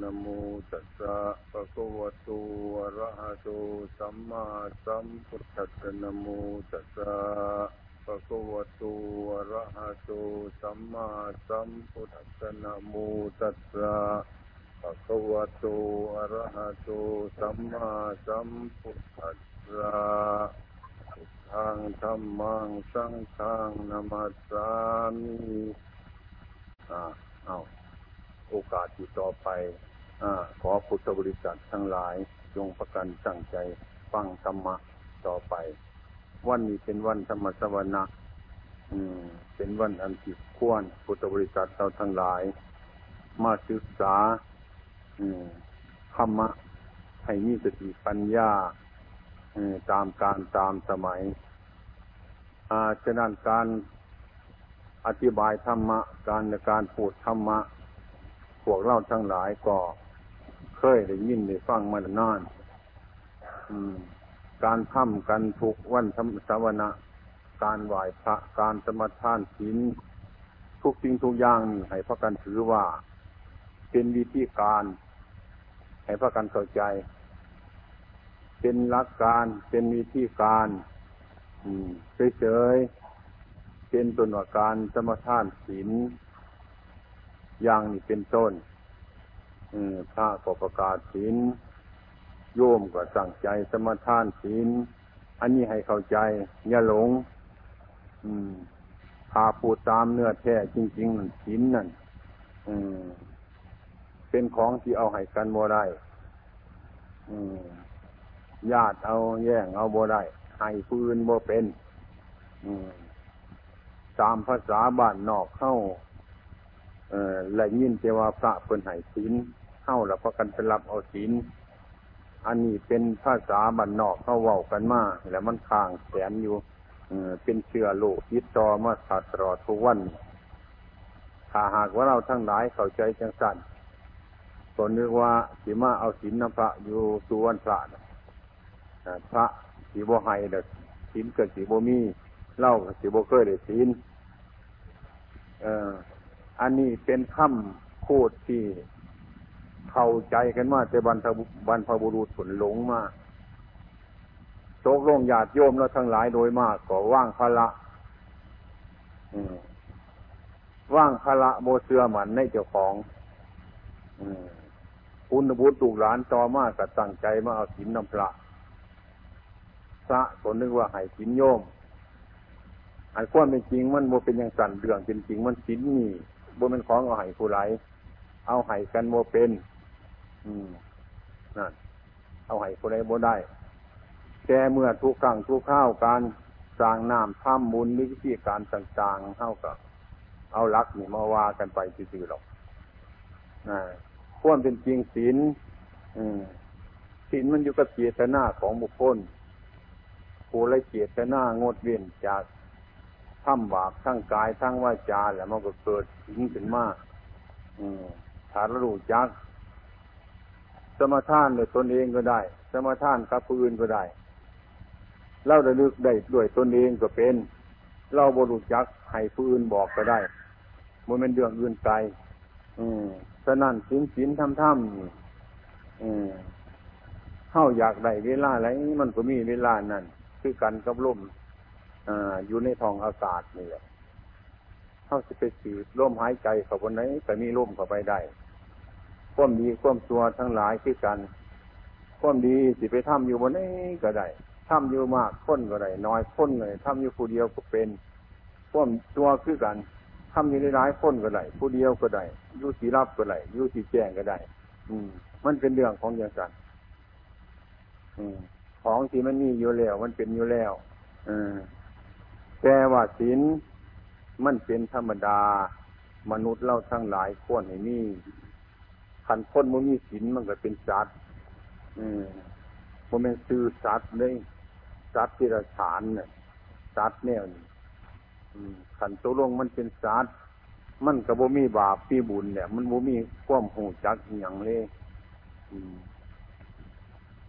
นะโมตัสสะภะคะวะโตอะระหะโตสัมมาสัมพุทธัสสะนะโมตัสสะภะคะวะโตอะระหะโตสัมมาสัมพุทธัสสะนะโมตัสสะภะคะวะโตอะระหะโตสัมมาสัมพุทธัสสะทางธรรมังสังฆังนามัสสามิอ่าเอา โอกาสที่ต่อไปอขอพุทธบริษัททั้งหลายจงประกันตั้งใจฟังธรรมะต่อไป วันนี้เป็นวันธรรมสวนะอืม เป็นวันอันที่ควรพุทธบริษัทเราทั้งหลาย มาศึกษา อืมธรรมะให้มีสติปัญญาตามการตามสมัยอาฉะนั้นการอธิบายธรรมะ การในการพูดธรรมะ พวกเราทั้งหลายก็เคยได้ยินได้ฟังมานานการทำกันทุกวันธรรมสวนะการไหว้พระการสมทานศีลทุกสิ่งทุกอย่างนี่ให้พระกันถือว่า เป็นวิธีการ ให้พระกันเข้าใจ เป็นหลักการเป็นวิธีการเฉยๆเป็นตัวหนวการสมทานศีล อย่างนี้เป็นต้นพระก็ประกาศศีลโยมก็สั่งใจสมทานศีลอันนี้ให้เข้าใจ อย่าหลงพาพูดตามเนื้อแท้จริงๆนั่นศีลนั่นเป็นของที่เอาให้กันโมได้ญาติเอาแย่งเอาโบได้ให้ปืนโบเป็นตามภาษาบ้านนอกเข้า และยินเจว่าพระเพิ่นให้ศีลเข้าแล้วพากันไปรับเอาศีลอันนี้เป็นภาษาบรรนอกเขาเว้ากันมาแล้วมันค้างแขนอยู่เป็นเชื้อโรคติดต่อมาตลอดทุกวันถ้าหากว่าเราทั้งหลายเข้าใจจังสันก็นึกว่าสีมาเอาศีลนพระอยู่สุวรรณพระพระสีบไฮเด็กศีลเกิดสีโบมีเล่าสีโบเคยได้ศีลเออ อันนี้เป็นคำพูดที่เข้าใจกันว่าแต่บรรพบรรพบุรุษผลหลงมาโตกลงญาติโยมแล้วทั้งหลายโดยมากก็ว่างพละว่างพละโมเสือหมันในเจ้าของคุณบุตรตูกหลานต่อมากกับตั้งใจมาเอาสินนำพระพระก็นึกว่าให้สินโยมอันความเป็นจริงมันโมเป็นอย่างสั่นเรื่องเป็นจริงมันสินนี่ บนเป็นของเอาให้ผู้ไรเอาให้กันโมเป็น อืมนั่นเอาให้ผู้ไรโมได้แกเมื่อทุกครั้งทุกข้าวการสร้างน้ำท่ามุลวิธีการต่างๆเท่ากับเอาลักนี่มาว่ากันไปซื่อๆหรอกนะควรเป็นจริงศีลศีลมันอยู่กับเจตนาของบุคคลผู้ไรเจตนางดเว้นจาก ทำบาปทั้งกายทั้งวาจาแล้วมันก็เกิดสิ่งขึ้นมาถ้าเรารู้จัก สมทานด้วยตนเองก็ได้ สมทานกับผู้อื่นก็ได้ เราระลึกได้ด้วยตนเองก็เป็น เราบรุจักให้ผู้อื่นบอกก็ได้มันเป็นเรื่องอื่นไกลอืมฉะนั้นสินสินทำทำอืมเข้าอยากได้เวลาอะไรมันก็มีเวลานั่นคือกันกับลม อยู่ในท้องอากาศนี่แหละเขาจะไปสืบลมหายใจเขาบนไหนแต่มีลมเข้าไปได้ความดีความตัวทั้งหลายคือกันความดีสิไปทำอยู่บนไหนก็ได้ทำอยู่มากค้นก็ได้น้อยค้นเลยทำอยู่ผู้เดียวก็เป็นความตัวคือกันทำอยู่ในหลายคนก็ได้ผู้เดียวก็ได้อยู่สีรับก็ได้อยู่สีแจ้งก็ได้ อืม มันเป็นเรื่องของอย่างกัน อืม ของที่มันมีอยู่แล้ว มันเป็นอยู่แล้ว อืม แต่ว่าศีลมันเป็นธรรมดา มนุษย์เล่าทั้งหลายควรให้มีขันคนมันมีศีลมันก็เป็นสัตว์อืมมันเป็นซื้อสัตว์เลยสัตว์ที่ระฉานเนี่ยสัตว์เนี่ยขันตัวลงมันเป็นสัตว์มันกับบ่มีบาปปีบุญเนี่ย มันบ่มีความหูจักอย่างเลย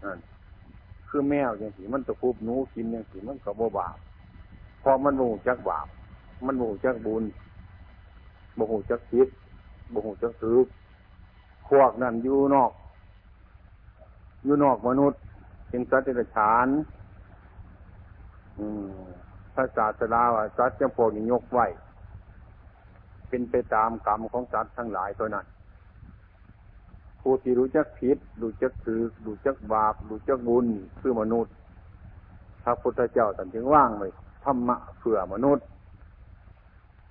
นั่นคือแมวอย่างสีมันตะคุบหนูกินอย่างสีมันกับบ่บาป พราะมันหูจักบาป มันหูจักบุญโมหูจักคิดโมหูจักซื้อพวกนั้นอยู่นอก อยู่นอกมนุษย์ เป็นสัตว์เดรัจฉานพระศาสดาว่าสัตว์จะพวกนี้ยกไว้ เป็นไปตามกรรมของสัตว์ทั้งหลายตัวนั้นผู้ที่รู้จักผิดรู้จักถือรู้จักบาปรู้จักบุญคือมนุษย์พระพุทธเจ้าตรัสถึงว่างไว้ ธรรมะเผื่อมนุษย์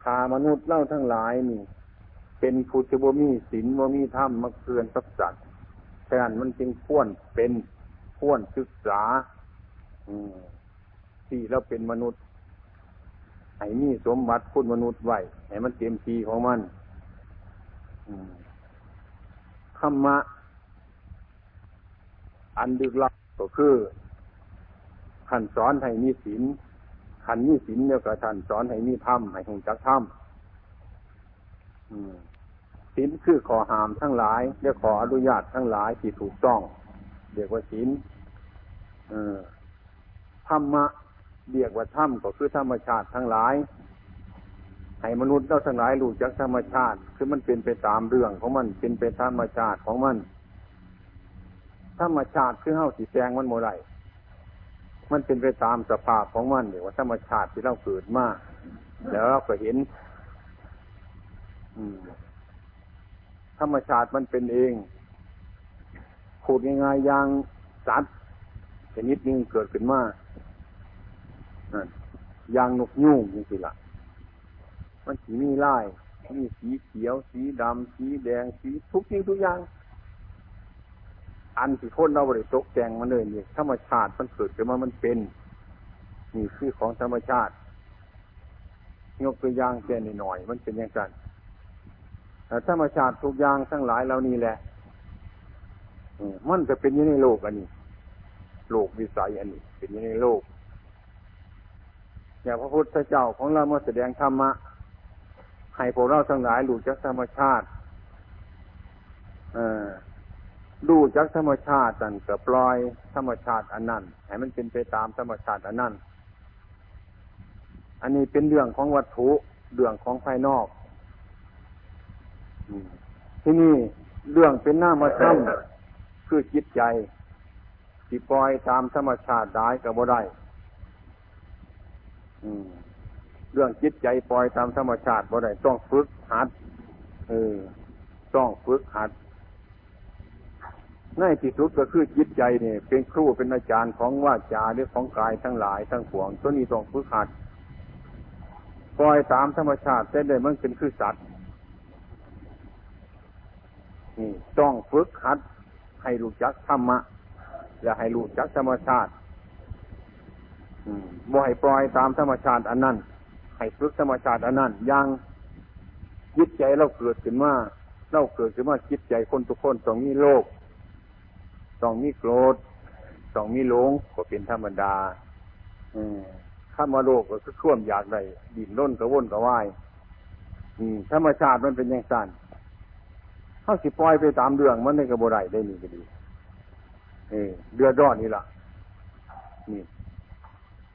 พามนุษย์เล่าทั้งหลายนี่ เป็นผู้ที่บ่มีศีลบ่มีธรรมมาเกินสับสัตว์ฉะนั้นมันจึงพ้วนเป็นพ้วนศึกษา อืมที่เราเป็นมนุษย์ให้มีสมบัติพุทธมนุษย์ไว้ให้มันเต็มทีของมันธรรมะ อันดึกลับก็คือขันสอนให้มีศีล ขันมีศีลเนี่ยก็ท่านสอนให้มีธรรมให้หงจักธรรมศีลคือขอหามทั้งหลายเรียกขออนุญาตทั้งหลายที่ถูกต้องเรียกว่าศีลธรรมะเรียกว่าธรรมก็คือธรรมชาติทั้งหลาย ให้มนุษย์เราทั้งหลายรู้จักธรรมชาติ คือมันเป็นไปตามเรื่องของมันเป็นไปตามธรรมชาติของมัน ธรรมชาติคือเฮาสีแจงมันโมไร มันเป็นไปตามสภาพของมันเรียว่าธรรมชาติที่เราเกิดมาแล้วเราก็เห็นธรรมชาติมันเป็นเองพูดง่ายๆอย่างสัตว์ชนิดหนึ่งเกิดขึ้นมาย่างนกยุ่งนี่สิละมันสีมีลาย มีสีเขียว สีดำ สีแดง สีทุกสิ่งทุกอย่าง อันที่คนเราบริตกแต่งมันเลยนี่ธรรมชาติมันเกิดขึ้นมามันเป็นนี่คือของธรรมชาติยกตัวอย่างแค่หน่อยมันเป็นอย่างนั้นแต่ธรรมชาติทุกอย่างทั้งหลายเหล่านี้แหละมันจะเป็นอยู่ในโลกอันนี้ โลกวิสัยอันนี้ เป็นอยู่ในโลกอย่างพระพุทธเจ้าของเราเมื่อแสดงธรรมะให้พวกเราทั้งหลายรู้จักธรรมชาติ ดูจักธรรมชาติกันกับปล่อยธรรมชาติอันนั้นให้มันเป็นไปตามธรรมชาติอันนั้นอันนี้เป็นเรื่องของวัตถุเรื่องของภายนอกที่นี่เรื่องเป็นหน้ามาทำคือจิตใจที่ปล่อยตามธรรมชาติได้กับบ่ได้เรื่องจิตใจปล่อยตามธรรมชาติบ่ได้ต้องฝึกหัดเออต้องฝึกหัด ในที่สุดก็คือจิตใจเนี่ยเป็นครูเป็นอาจารย์ของว่าจาหรือของกายทั้งหลายทั้งปวงตัวนี้ต้องฝึกหัดปล่อยตามธรรมชาติแต่ได้มันเป็นคือสัตว์นี่ต้องฝึกหัด ให้รู้จักธรรมะอย่าให้รู้จักธรรมชาติบ่ให้ปล่อยตามธรรมชาติอันนั้นให้ฝึกธรรมชาติอันนั้นยังจิตใจเราเกิดขึ้นมาเราเกิดขึ้นมาจิตใจคนทุกคนต้องมีโลก ต้องมีโกรธต้องมีหลงก็เป็นธรรมดาอืมข้ามาโลกก็คือข่วมอยากได้ดินล้นกระวนกระวายอืมธรรมชาติมันเป็นอย่างสั้นเขาสิปล่อยไปตามเรื่องมันในกระบไรได้นี่ก็ดีเออเดือดร้อนนี่ล่ะ นี่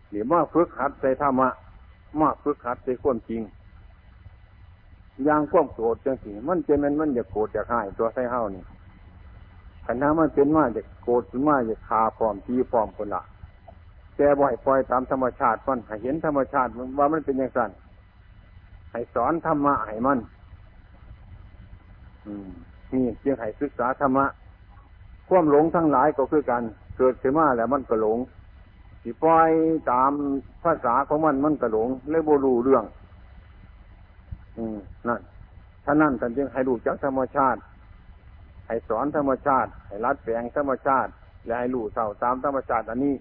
หรือมาฝึกหัดใส่ธรรมะมาฝึกหัดใส่ความจริงอย่างความโกรธจังสิมันจะมันมันจะโกรธจะหายตัวใส่เฮานี่ ขันน้ามันเป็นมาจะโกรธขึ้นมาจะคาพร้อมทีพร้อมคนละแต่บ่อยปล่อยตามธรรมชาติมันให้เห็นธรรมชาติว่ามันเป็นอย่างนั้นให้สอนธรรมะให้มันนี่จึงให้ศึกษาธรรมะความหลงทั้งหลายก็คือกันเกิดขึ้นมาแล้วมันก็หลงสิปล่อยตามภาษาของมันมันกระหลงเลยบรูเรื่อง อืมนั่นท่านั่นท่านจึงให้รู้จักธรรมชาติ ให้สอนธรรมชาติ ให้รัดแฝงธรรมชาติ และให้รู้เท่าตามธรรมชาติ อันนี้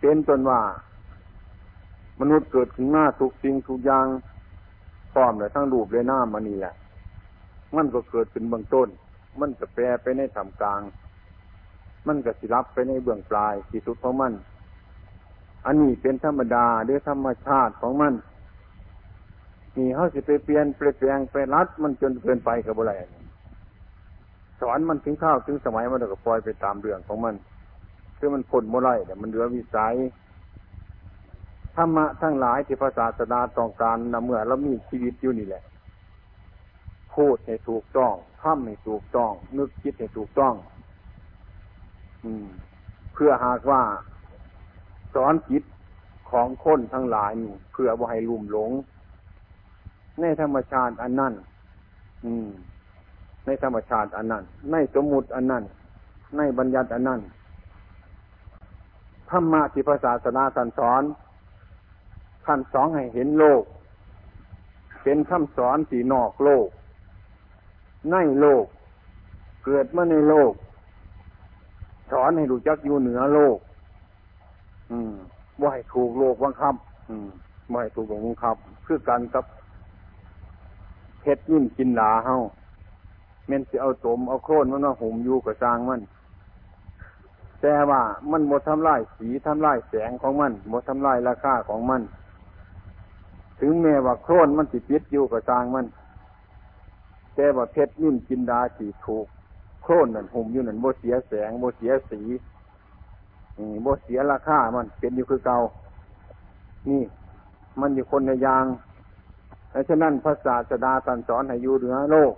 เป็นจนว่า มนุษย์เกิดขึ้นหน้าทุกสิ่งทุกอย่างพร้อมเลยทั้งรูปเลยหน้ามันนี่แหละ มันก็เกิดขึ้นเบื้องต้น มันจะแปรไปในธรรมกลาง มันก็สิรับไปในเบื้องปลายที่สุดของมัน อันนี้เป็นธรรมดาด้วยธรรมชาติของมันนี่เขาสิไปเปลี่ยนเปลี่ยนแปลงไปรัดมันจนเกินไปกับอะไร สอนมันถึงข้าวถึงสมัยมันก็ปล่อยไปตามเรื่องของมันคือมันพ้นโมไรแต่มันเหลือวิสัยธรรมะทั้งหลายที่พระศาสดาต้องการนำเมื่อเรามีชีวิตอยู่นี่แหละ พูดให้ถูกต้องทำให้ถูกต้อง นึกคิดให้ถูกต้อง อืม เพื่อหากว่า สอนจิตของคนทั้งหลายนี่เพื่อบ่าให้ลุ่มหลง ในธรรมชาติอันนั้นอืม ในธรรมชาติอันนั้น ในสมมุติอันนั้น ในบัญญัติอันนั้นธรรมะที่พระศาสนาท่านสอนท่านสอนให้เห็นโลก เป็นคำสอนที่นอกโลก ในโลก เกิดมาในโลก สอนให้รู้จักอยู่เหนือโลก อืมว่าให้ถูกโลกบังคับ อืมว่าให้ถูกโลกบังคับ คือกันกับเพชรยิ่งกินหลาเฮา เม่นสิเอาตมเอาโครนมันมาหุ่มอยู่กับจางมัน แต่ว่ามันหมดทำลายสีทำลายแสงของมันหมดทำลายราคาของมัน ถึงแม้ว่าโครนมันติดปิดอยู่กับจางมัน แต่ว่าเพชรยิ่งกินดาสีถูก โครนนั่นหุ่มอยู่นั่นโบเสียแสงโบเสียสีโบเสียราคามันเป็นอยู่คือเก่านี่ มันอยู่คนในยางดังฉะนั้นพระศาสดาตรัสสอนให้อยู่เหนือโลก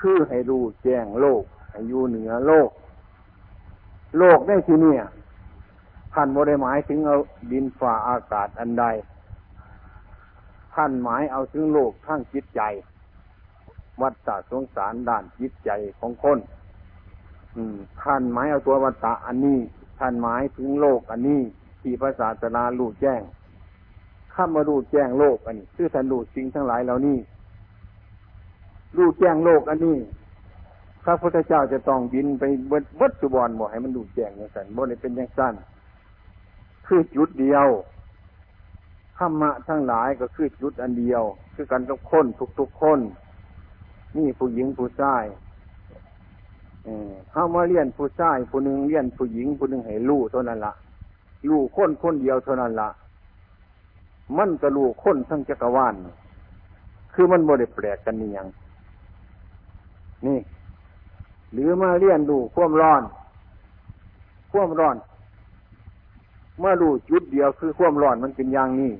คือให้รู้แจ้งโลก ให้อยู่เหนือโลก โลกได้ที่นี่ท่านโมได้หมายถึงเอาดินฝ่าอากาศอันใด ท่านหมายเอาถึงโลกทั้งจิตใจ วัฏฏะสงสารด้านจิตใจของคนท่านหมายเอาตัววัฏฏะอันนี้ ท่านหมายถึงโลกอันนี้ ที่พระศาสนารู้แจ้งข้ามารู้แจ้งโลกอันนี้ คือท่านรู้สิ่งทั้งหลายเหล่านี้ รู้แจ้งโลกอันนี้พระพุทธเจ้าจะต้องบินไปเบิดวัดสุบรบอกให้มันรู้แจ้งอย่างสั้นบ่ได้เป็นอย่างสั้นคือจุดเดียวธรรมะทั้งหลายก็คือจุดอันเดียว คือกันกับคนทุกๆคนนี่ผู้หญิงผู้ชายเขามาเรียนผู้ชายผู้หนึ่งเรียนผู้หญิงผู้หนึ่งให้ลูกเท่านั้นละลูกคนคนเดียวเท่านั้นละมันกะลูกคนทั้งจักรวาลคือมันโมได้แปลกกันนี่ยัง นี่ หรือมาเรียนดูความร้อน ความร้อน เมื่อรู้จุดเดียวคือความร้อนมันเป็นอย่างนี้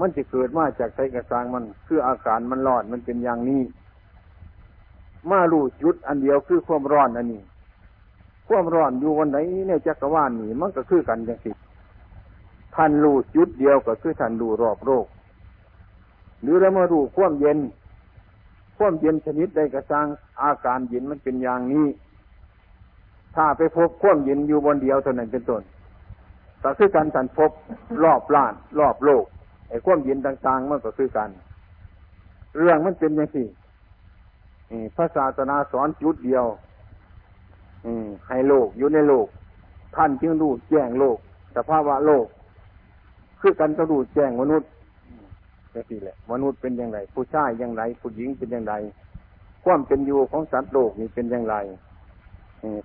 มันจะเกิดมาจากใจกระซังมัน คืออาการมันร้อนมันเป็นอย่างนี้มาลู่จุดอันเดียวคือความร้อนอันนี้ ความร้อนอยู่วันไหนในจักรวาลนี่มันก็คือกันอย่างสิท่านรู้จุดเดียวก็คือท่านรู้รอบโลกหรือเรามารู้ความเย็น ควมเย็นชนิดใดก็สร้างอาการเย็นมันเป็นอย่างนี้ ถ้าไปพบควมเย็นอยู่บนเดียวเท่านั้นเป็นต้นก็คือการสันพบรอบล้าน รอบโลกไอ้ควมเย็นต่างๆมันก็คือกัน เรื่องมันเป็นอย่างสี่พระศาสนาสอนจุดเดียวให้โลกอยู่ในโลก ท่านจึงรู้แจ้งโลกสภาวะโลก คือกันก็รู้แจ้งมนุษย์ นี่สิแหละ มนุษย์เป็นอย่างไร ผู้ชายอย่างไร ผู้หญิงเป็นอย่างไร ความเป็นอยู่ของสัตว์โลกนี่เป็นอย่างไร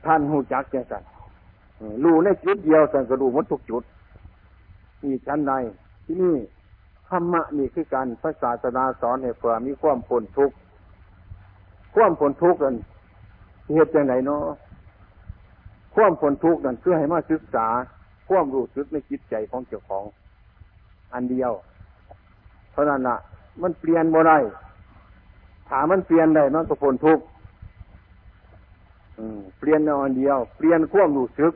ท่านหูจักแก่กันรู้ในจุดเดียวแต่ก็รู้หมดทุกจุดนี่ชั้นใดที่นี่ธรรมะนี่คือการพระศาสนาสอนให้เพื่อมีความพ้นทุกข์ความผลทุกข์นั้นเหตุอย่างไรเนาะความผลทุกข์นั้นเพื่อให้มาศึกษาความรู้สึกในจิตใจของเจ้าของ อันเดียว เพราะนั้นละมันเปลี่ยนบ่ได้ถามมันเปลี่ยนได้มันก็ผลทุกข์เปลี่ยนเอาอันเดียว เปลี่ยนควมรู้สึก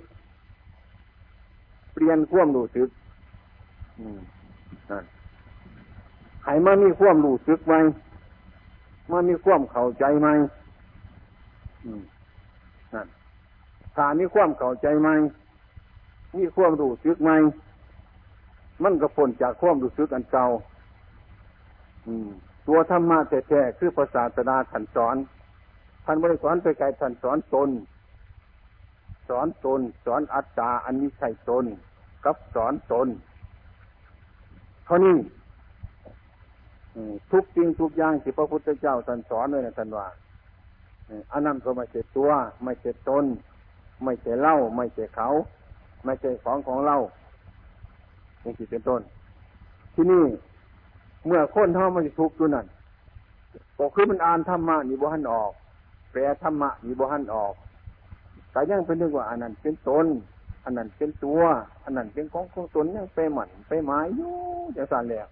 เปลี่ยนควมรู้สึกนั่นให้มันมีควมรู้สึกไว้มันมีควมเข้าใจไหมนั่นถามีความเข้าใจไหมมีความรู้สึกไหมมันก็พ้นจากความรู้สึกอันเก่า ตัวธรรมะแท้ๆคือภาษาสนาท่านสอนท่านบริสอนไปไกลท่านสอนตน สอนตน สอนอัตตาอันนี้ใช่ตน กับสอนตนเท่านี้ทุกจริงทุกอย่างที่พระพุทธเจ้าท่านสอนเลยนะท่านว่าอันนั้นก็ไม่ใช่ตัว ไม่ใช่ตน ไม่ใช่เล่า ไม่ใช่เขา ไม่ใช่ของของเราอย่างที่เป็นต้น ที่นี่ เมื่อคนเท่ามันจะทุกข์ตัวนั้นก็คือมันอ่านธรรมะนี่บ่หันออก แปลธรรมะนี่บ่หันออกแต่ยังเป็นเรื่องว่าอันนั้นเป็นตนอันนั้นเป็นตัว อันนั้นเป็นของของตนยังไปหมันไปหมายอยู่จะสั่นแล้ว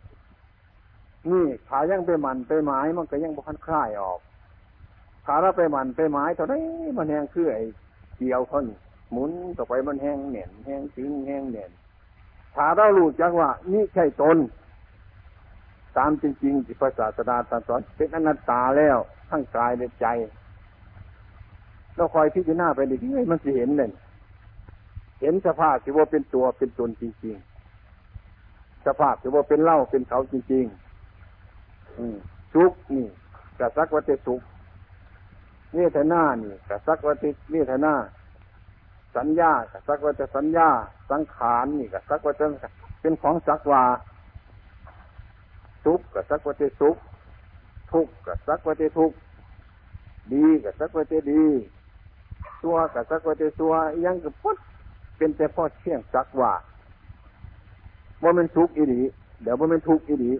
นี่ขายังไปหมันไปหมายมันก็ยังบุคันคลายออกขาเราไปหมันไปหมายตอนนี้มันแห้งคือไอ้เกี่ยวเขานี่หมุนต่อไปมันแห้งเหน่นแห้งถึงแห้งเหน่นขาเรารู้จักว่า นี่ใช่ตน ตามจริงๆที่พระศาสดาตรัสสอนเป็นอนัตตาแล้วทั้งกายและใจ เราคอยพิจารณาไปเรื่อยๆมันจะเห็นเลยเห็นสภาพที่ว่าเป็นตัวเป็นตนจริง ๆ สภาพที่ว่าเป็นเล่าเป็นเขาจริงๆ อืมสุขนี่กระซักวัตสุขเวทนานี่กระซักวัตเวทนาสัญญากระซักวัตสัญญา สังขารนี่กระซักวัตเป็นของสักวา สุขกระซักวัตสุข ทุกข์กระซักวัตทุกข์ดีกระซักวัตดีตัวกระซักวัตตัวยังกับพุทธเป็นแต่พ่อเชี่ยงสักว่าว่ามันทุกข์อีดีเดี๋ยวว่ามันทุกข์อีดี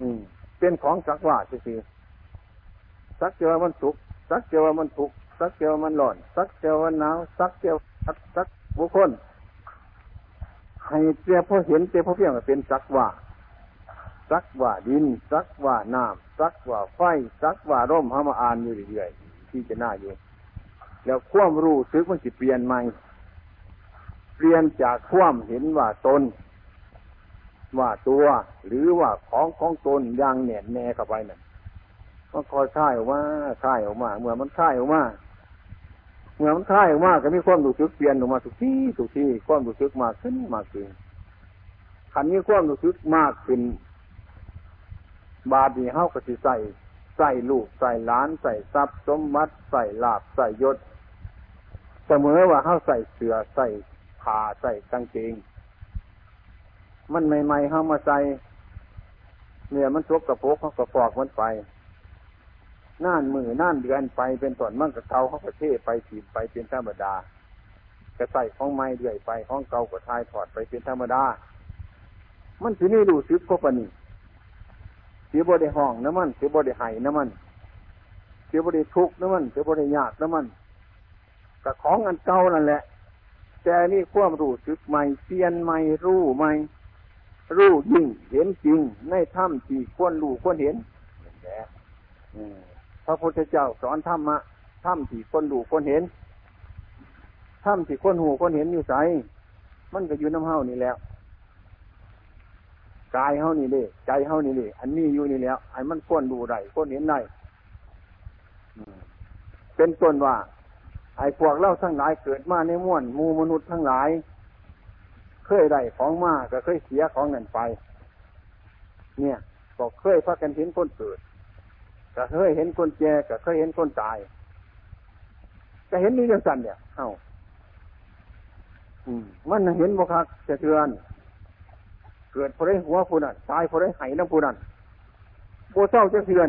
อืม เป็นของสักว่าคือสักเจอมันสุขสักเจอมันทุกข์สักเจอมันร้อนสักเจอมันหนาวสักเจอสักสักบุคคลให้เจ้าพ่อเห็นเจ้าพ่อเพียงเป็นสักว่า สักว่าดิน สักว่าน้ำสักว่าไฟ สักว่าร่มห้ามาอ่านอยู่เรื่อยๆที่จะน่าอยู่ แล้วความรู้ซึกมันสิเปลี่ยนใหม่เปลี่ยนจากความเห็นว่าตน ว่าตัว หรือว่าของของตนยังแน่นแน่เข้าไปนั่นมันคอยค่ายออกมาค่ายออกมา เมื่อมันค่ายออกมาเมื่อมันค่ายออกมาก็มีความรู้สึกเปลี่ยนออกมาทุกที่ทุกที่ความรู้สึกมากขึ้นมากขึ้นขันนี้ความรู้สึกมากขึ้น บาดีเฮาก็สิใส่ใส่ลูกใส่ล้านใส่ทรัพย์สมบัติใส่ลาบใส่ยศ เสมอว่าเฮาใส่เสือใส่ผ้าใส่กางเกงมันใหม่ๆเข้ามาใส่เนี่ยมันทกกระโปกเขากระปอกมันไปน่านมือน่านเดือนไปเป็นต้นมั่งกับเก่าเขาประเทไปถีบไปเป็นธรรมดาจะใส่ของไม้เดือยไปของเก่าก็ทายถอดไปเป็นธรรมดา มันสินี่ดูซึกก็ปนี่ สียบริห้องน้ำมันเสียบริไห้น้ำมันเสียบริทุกน้ำมันเสียบริยากน้ำมันกับของอันเก่านั่นแหละ แต่นี่ความรู้สึกใหม่เปลี่ยนใหม่รู้ใหม่รู้ยิ่งเห็นจริง ในถ้ำที่ควรรู้ควรเห็นแหละพระพุทธเจ้าสอนธรรมะถ้ำที่คนรู้คนเห็นถ้ำที่คนหูคนเห็นอยู่ใสมันก็อยู่น้ำเฮานี่แล้ว กายเฮานี่เลยใจเฮานี่เลยอันนี้อยู่นี่แล้วไอ้มันควรดูได้ควรเห็นได้เป็นต้นว่า ไอ้พวกเล่าทั้งหลายเกิดมาในม้วนมูมนุษย์ทั้งหลาย เคยได้ของมาก็เคยเสียของนั่นไป เนี่ยก็เคยพักกันเห็นคนเกิดก็เคยเห็นคนแก่ก็เคยเห็นคนตายก็เห็นนี่เรื่องสันเนี่ยเอ้าอืมมันเห็นบ่ครับจะเทือน เกิดพอได้หัวผู้นั้นตายพอได้ไห้น้ำผู้นั้นโบเศร้าจะเทือน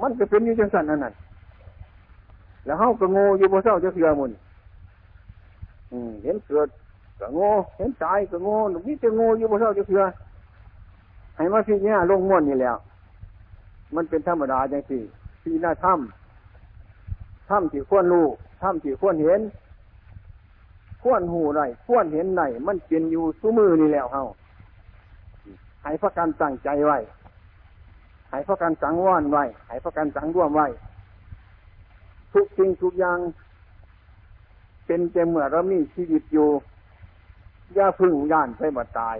มันจะเป็นอยู่จังสันนั่นน่ะแล้วเฮาก็โง่อยู่บเศร้าจะเสื่อมุนเห็นเกิดก็โง่เห็นตายก็โง่นี่จะโง่อยู่บเศร้าจะเสื่อให้มาพี่เนี่ยลงม้วนนี่แล้ว มันเป็นธรรมดาอย่างที่ที่หน้าถ้ำถ้ำที่ควรรู้ถ้ำที่ควรเห็น ควรหูไรควรเห็นไรมันเป็นอยู่สู้มือนี่แล้วเฮาให้พระการตั้งใจไว้ให้พระการสังวรไว้ให้พระการสังร่วมไว้ทุกสิ่งทุกอย่าง เป็นแต่เมื่อเรามีชีวิตอยู่อย่าพึ่งย่านไปบัดตาย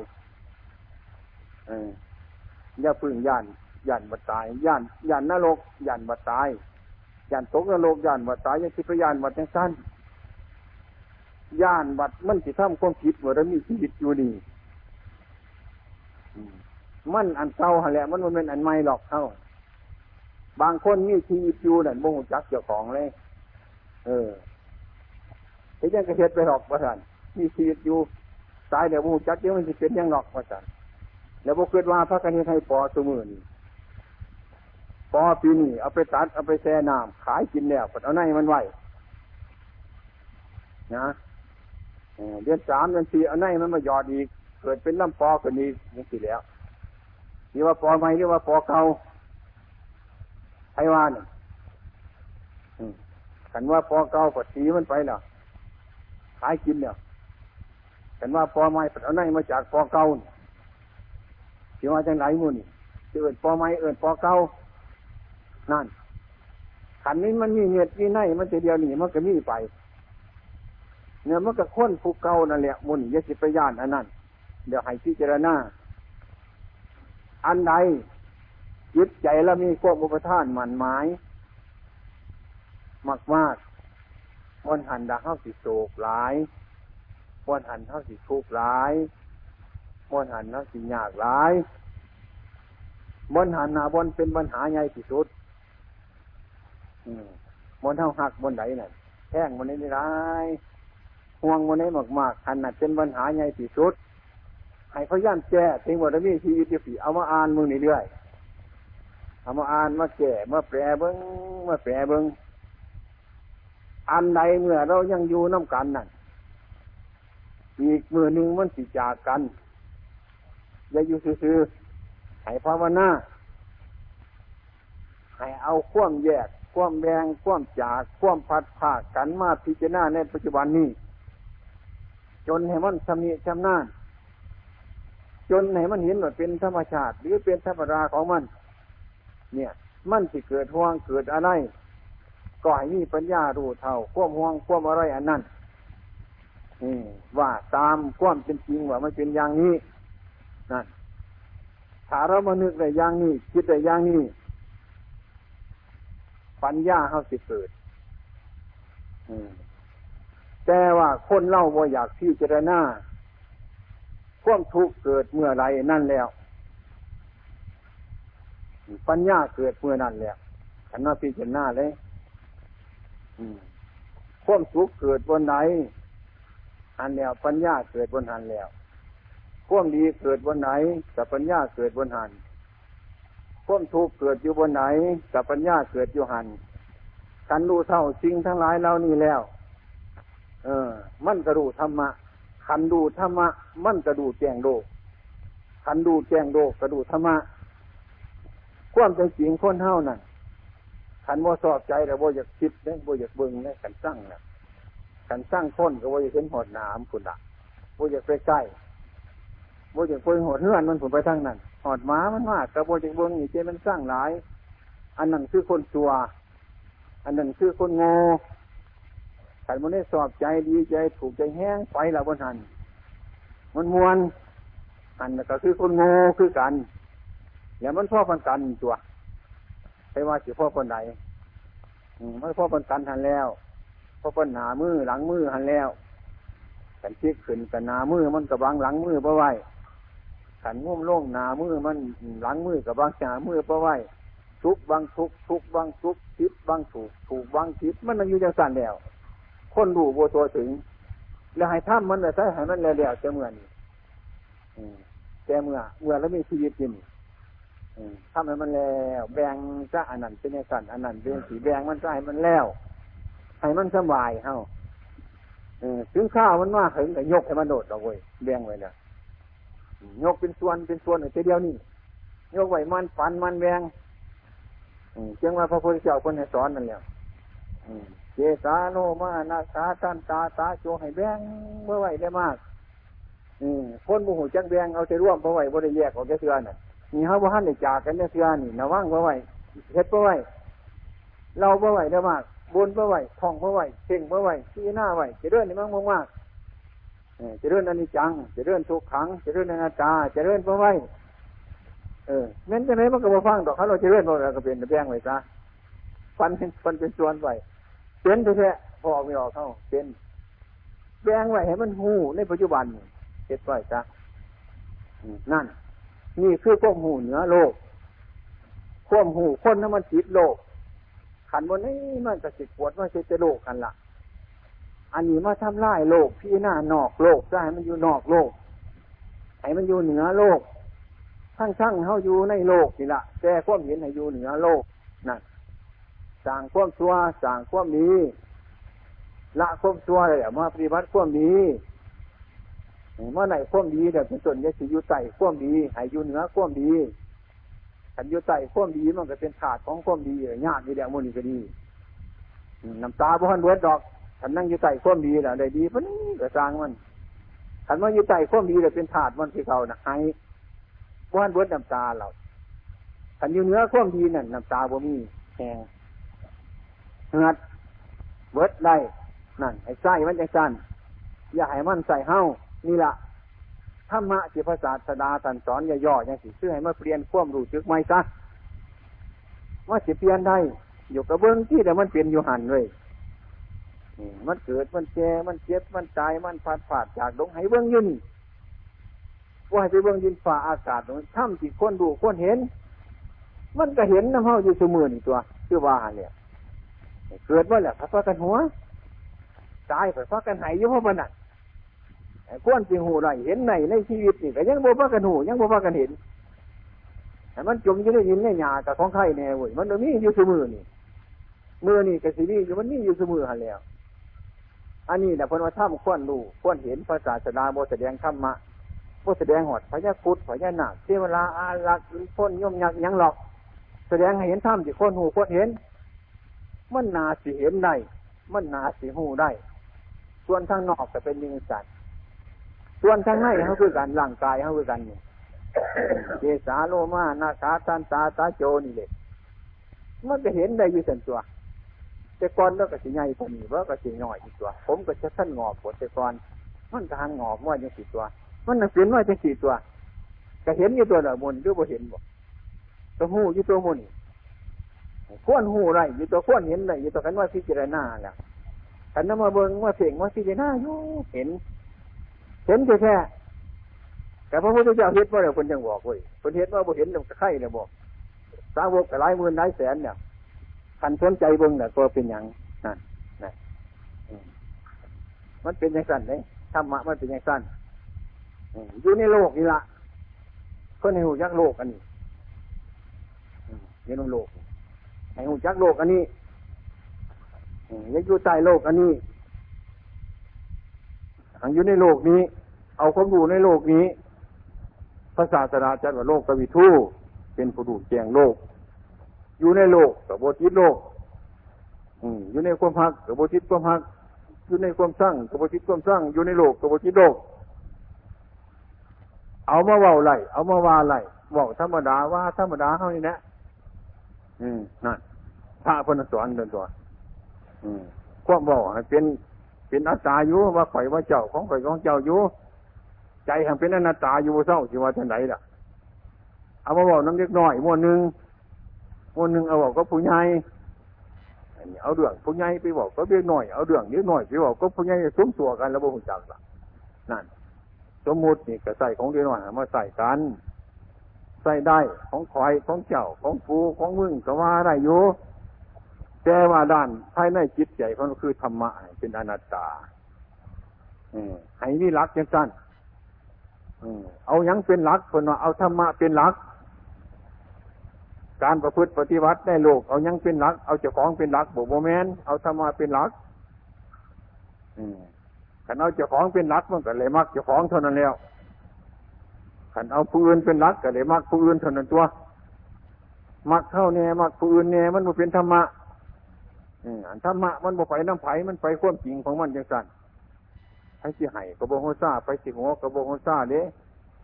อย่าพึ่งย่านย่านบัดตายย่านย่านนรกย่านบัดตายย่านตกนรกย่านบัดตายยังคิดไปย่านบัดยังสั้น ย่านบัดมันสิทำความคิดว่าเรามีชีวิตอยู่นี่มันอันเก่าแหละ มันมันเป็นอันใหม่หรอกเท่าบางคนมีชีวิตอยู่นั่นบ่งจักเจ้าของเลย เออเห็นยังกระเทศไปหรอกว่าสันมีชีวิตอยู่ตายเดี๋ยวบ่งจักเดี๋ยวมันจะเป็นยังหรอกว่าสันแล้วบ่เกิดว่าพระกันให้ปอสมือนี่ปอปีนี่เอาไปตัดเอาไปแช่น้ำขายกินแล้วเอาในมันไหวนะ เดือนสามเดือนสี่เอาในมันมาหยอดอีก เกิดเป็นลำปอกันนี้ยังสิแล้วนี่ว่าปอใหม่หรือว่าปอเก่าไอ้วานกันว่าพอเก่าปสีมันไปแล้วขายกินเนี่ยกันว่าพอไม่ปัดเอาไหนมาจากพอเก่าสิว่าจังไรมูนี่เอิดปอไม้เอิดปอเก้านั่นขันนี้มันมีเหตุมีไนมันจะเดียวหนีมันก็มีไป เนี่ยมันก็ค้นผูกเก่านั่นแหละมุนยสิปยานอันนั้น เดี๋ยวให้พิจารณาอันใดยึดใจแล้วมีควบอุปทานหมันหมายมากมากวันหันดาเข้าสิโศกหลายวันหันเข้าสิทุกข์หลายวันหันเข้าสิยากหลายวันหันนาบนเป็นปัญหาใหญ่ที่สุดบนเท่าหักบนไหนน่ะแท่งบนนี้ไม่ร้าย ห่วงบนนี้มากๆขันนัดเป็นปัญหาใหญ่ที่สุดให้เขาย่ำแก้ถึงว่าจะมีชีวิตอยู่ฝีเอามาอ่านมึงนี่เรื่อยเอามาอ่านมาแก่มาแปรเบิ้งมาแปรเบิ้งอันใดเมื่อเรายังอยู่น้ำกันนั่นอีกมือหนึ่งมันสิจากกัน อย่าอยู่ซื่อๆให้ภาวนาให้เอาคว่ำแยก คว่ำแบงคว่ำจาก คว่ำพัดผ่ากันมาพิจารณาในปัจจุบันนี้ จนให้มันสมีชำนาญจนให้มันเห็นว่าเป็นธรรมชาติ หรือเป็นธรรมราของมัน เนี่ย มันสิเกิดห่วงเกิดอะไรก็ให้มีปัญญารู้เท่าควบห่วงควบอะไรอันนั้นว่าตามความเป็นจริงว่ามันเป็นอย่างนี้นั่นถ้าเรามานึกในอย่างนี้ คิดในอย่างนี้ ปัญญาเขาสิเกิด แต่ว่าคนเล่าว่าอยากพิจารณาความทุกข์เกิดเมื่อไรนั่นแล้ว ปัญญาเกิดเมื่อนั้นแล้วขันว่าพิจารณาเลยความสุขเกิดบนไหนหันแล้วปัญญาเกิดบนหันแล้วความดีเกิดบนไหนกับปัญญาเกิดบนหันความทุกข์เกิดอยู่บนไหนกับปัญญาเกิดอยู่หันกันรู้เท่าสิ่งทั้งหลายเหล่านี้แล้ว เออ มันกระดูธรรมะขันดูธรรมะ มันกระดูแจ้งโลกขันดูแจ้งโลกกระดูธรรมะความเป็นจริงคนเท่านั้นขันว่าสอบใจแต่ว่าอยากคิดเนี่ยว่าอยากเบิ่งเนี่ยขันสร้างเนี่ยขันสร้างคนก็ว่าอยากเห็นหอดน้ำคุณละว่าอยากไปใกล้ว่าอยากไปหอดเฮือนมันผลไปทั้งนั้นหอดม้ามันมากกระโบอยากเบิ่งอีกเจมันสร้างหลาย อันนั้นคือคนตัวอันนั้นคือคนงอ ขันมันได้สอบใจดีใจถูกใจแห้งไปละบนหันมันมวนอันนั้นก็คือคนงอคือกันอย่ามันพ่อพันกันตัวไปว่าสิพ่อคนไหนไม่พ่อคนกันทันแล้วพ่อคนหนามือหลังมือหันแล้วกันเชิกขึ้นกันหนามือมันกับบังหลังมือเพราะไว้ขันงุ่มโล่งหนามือมันหลังมือกับบังหนามือเพราะไว้ทุกบางทุกทุกบางทุกทิศบางถูกถูกบางทิศมันมันอยู่จังสันแล้ว คนดูโบตัวถึง แล้วให้ท่ามันเลยใช่ให้มันแล้วจะเมื่อนแต่เมื่อเมื่อแล้วมีชีวิตจริงทำให้มันแล้วแบ่งจะอันนั้นเป็นสันอันนั้นเป็นสีแบ่งมันจะให้มันแล้วให้มันสบายเฮาถึงข้าวมันมากถึงแต่ยกให้มันโดดเอาไว้แบ่งไว้เนี่ยยกเป็นส่วนเป็นส่วนแต่เดียวนี่ยกไว้มันฝันมันแบ่งเจียงว่าพระพุทธเจ้าคนให้สอนนั่นแหละ เจสาโนมานาสาตันตาตาโจให้แบงเมื่อไหวได้มากอือคนบุหูจังแบงเอาใจร่วมเพราะไหวบริแยกออกแค่เทือน่ะนี่เขาบ่ทันได้จากกันเนี่เสือนี่ระวังบ่อไหวเฮ็ดบ่อไหวเราบ่อไหวได้มากบนบ่อไหวท่องบ่อไหวเพ่งบ่อไหวชี้หน้าไหวจะเดินนี่มั่งมากจะเดินอันนี้จังจะเดินทุกขังจะเดินองนาตาจะเดินบ่อไหวเออแม้นจะไหนมันก็บ่ฟังดอกเขาเราจะเดินบ่เราก็เป็นแบงไว้ซะฟันเป็นฟันเป็นส่วนไว้ เป็นแท้ๆพอไม่ออกเข้าเป็นแบงไว้ให้มันหูในปัจจุบันเฮ็ดไว้ะนั่น นี่คือควบหูเหนือโลกควบหูคนนั้นมันจิตโลก ขันบนนี้มันจะสิปวดมันจะโลกกันละอันนี้มาทำลายโลก พี่หน้านอกโลกได้มันอยู่นอกโลกให้มันอยู่เหนือโลกทั้งทั้งเขาอยู่ในโลกนี่ละแต่ความเห็นให้อยู่เหนือโลกนั่น สั่งควมชั่วสั่งควมดีละควมชั่วเลยมาปฏิบัติควมดีเมื่อไหนข่มดีเดี๋ยวเป็นส่วนนี้สิอยู่ใต้ข่มดีให้อยู่เหนือข่มดีขันอยู่ใต้ข่มดีมันก็เป็นขาดของข่มดียากอยู่เดียวมันนี่ก็ดีน้ำตาบ่ฮันเบิดดอกขันนั่งอยู่ใต้ข่มดีแล้วได้ดีปะนี่ก็สร้างมันขันว่าอยู่ใต้ข่มดีเดี๋ยวเป็นถาดมันที่เขานะให้ว่านเบิดน้ำตาเราขันอยู่เนื้อข้อมดีนั่นน้ำตาบ่มีแหง หือดเบิดได้นั่นไอ้ไส้มันจะสั้นอย่าให้มันใส่เฮ้านี่ละธรรมะที่พระศาสดาสันสอนอย่อๆออย่างสิชื่อให้มาเปลี่ยนควมรู้จึกไม่ซะว่าสิเปลี่ยนได้ อยู่กับเบื้องที่แต่มันเปลี่ยนอยู่หันเลยมันเกิดมันแก่มันเจ็บมันตายมันผาดผาดจากดงให้เบื้องยืนว่าให้ไปเบื้องยืนฝ่าอากาศตรงถ้ำจิตคนดูคนเห็น มันก็เห็นน้ำเฮาอยู่เสมอนี่ตัวชื่อว่าเนี่ย เกิดว่าแหละพระกันหัวตายพระกันหายยู่เพราะมันนั่นก้นสิหูไรเห็นในในชีวิตนี่ก็ยังบ่พากันหูยังบ่พากันเห็นแต่มันจมอยู่ในยินในหยากับของไข่แน่เว้ยมันมีอยู่เสมอนี่มือนี่กับสีนี่อยู่มันมีอยู่เสมอหันแล้ว อันนี้นะพนว่าถ้ำควนรู้ควนเห็นภาษาสดาโบแสดงธรรมะโบแสดงหอดพญาคุดพญานาคเทวราอาลักพ้นย่อมยักยังหลอก แสดงให้เห็นธรรมที่คนหูคนเห็น มันนาสิเห็นได้ มันนาสิหูได้ ส่วนทางนอกจะเป็นยิงสัตว์ส่วนทางในเขาคือกันร่างกายเขาคือกันเนี่ยเจสาโลมานาคาตันตาตาโจนี่เลยมันจะเห็นได้อยู่ส่วนตัวแต่ก่อนแล้วก็สิใหญ่กว่านี้ว่าก็สิหน่อยอีกตัว ผมก็จะท่านงอบปวดแต่ก่อนมันทางงอบว่ายังสี่ตัว มันนักเสียนว่าจะสี่ตัวก็เห็นอยู่ตัวละมุนหรือบ่เห็นบ่ตัวหูอยู่ตัวมุน ข้วนหูไรอยู่ตัวข้วนเห็นไรอยู่ตัวกันว่าพิจารณาแหละกันนมาเบิ่งว่าเสียงว่าพิจารณาอยู่เห็น เห็นแค่แต่พระพุทธเจ้าเห็นว่าเดี๋ยวคนยังบอกเว้ยคนเห็นว่าบ่เห็นต้องไข่เนี่ยบอกสาวกหลายหมื่นหลายแสนเนี่ยคันสนใจเบิ่งเนี่ยก็เป็นอย่างนั่นนะมันเป็นอย่างสั้นเลยธรรมะมันเป็นอย่างสั้นอยู่ในโลกนี่ละคนในหูยักโลกอันนี้อยู่ในโลก ในหูยักโลกอันนี้ยังอยู่ใต้โลกอันนี้อังอยู่ในโลกนี้ เอาความรู้ในโลกนี้ พระศาสนาจัดว่าโลกกวิทูเป็นผู้ดูแจงโลก อยู่ในโลกกับโบทิตโลกอือยู่ในความพักกับโบทิตความพักอยู่ในความสร้างกับโบทิตความสร้างอยู่ในโลกกับโบทิตโลก เอามาเว้าไหลเอามาว่าไหลบอกธรรมดาว่าธรรมดาเท่านี้นะ อืมนั่นพระพนสอนเดินตัวอืมความบอกให้เป็นเป็นอัตตาอยู่ว่าข่อยว่าเจ้าของข่อยของเจ้าอยู่ใจแหังเป็นอนัตตาอยู่เศร้าสิว่าท่านไหนล่ะเอามาบอกน้ำเล็กน้อยมวนหนึ่งมวนหนึ่งเอาบอกก็ผู้ใหญ่เอาเรื่องผู้ใหญ่ไปบอกก็เล็กน้อยเอาเรื่องเล็กน้อยไปบอกก็ผู้ใหญ่สมตัวกันแล้วบ่หุ่นจักล่ะนั่น สมมุตินี่ก็ใส่ของเล็กน้อยมาใส่กัน ใส่ได้ของข่อยของเจ้าของฟูของมึงก็ว่าได้อยู่แต่ว่าด้านภายในจิตใจเขาคือธรรมะเป็นอนัตตาให้นี่รักยังสั้นเอายังเป็นหลักคนว่าเอาธรรมะเป็นหลัก การประพฤติปฏิบัติในโลก เอายังเป็นหลัก เอาเจ้าของเป็นหลักบุโมแมนเอาธรรมะเป็นหลักขันเอาเจ้าของเป็นหลักมันก็เลยมักเจ้าของเท่านั้นแล้ว ขันเอาผู้อื่นเป็นหลักก็เลยมักผู้อื่นเท่านั้นตัว มักเท่าแน่มักผู้อื่นแน่มันมันเป็นธรรมะอันธรรมะมันบ่ไปน้ำไผ่มันไปความจริงของมันจังสันไปสิไห้กระโบงซาไปสิหัวกระโบงซาเด้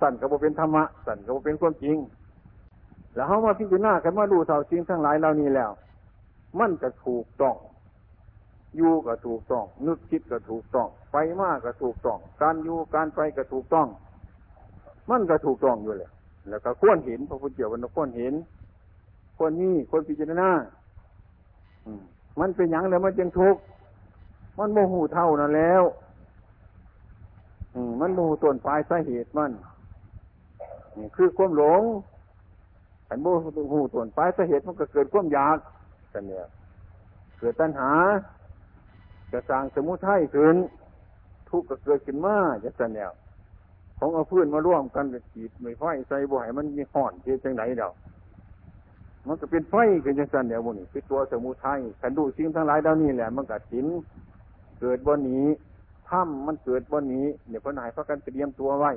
สั่นกระโบเป็นธรรมะสั่นกระโบเป็นความจริง แล้วเขามาพิจารณากันว่าดูเท่าจริงทั้งหลายเหล่านี้แล้ว มันจะถูกต้องอยู่ก็ถูกต้อง นึกคิดก็ถูกต้อง ไปมากก็ถูกต้อง การอยู่การไปก็ถูกต้อง มันก็ถูกต้องอยู่เลยแล้วก็ควรเห็นพระพุทธเจ้าวันควรเห็นควรนี่ควรพิจารณามันเป็นอย่างแล้วมันจึงทุกข์มันโมหูเท่านั้นแล้วมันโมหูต้นปลายสาเหตุมันนี่คือความหลงอันโมหูต้นปลายสาเหตุมันก็เกิดความอยากกันเนี่ยเกิดตัณหา จะสร้างสมุทัยขึ้นทุกข์ก็เกิดขึ้นมาจะสันเนี่ย ของเอาพื้นมาร่วมกันกับจีดไม่ไฟใส่บ่อยมันมีห่อนเที่จังไหนเดียวมันก็เป็นไฟกันจังสันเดียวมันคือตัวสมุทัยขันดูสิ่งทั้งหลายเดานี้แหละ มันก็สินเกิดบนนี้ถ้ำมันเกิดบนนี้เนี่ยพระนายพระกันเตรียมตัวไว้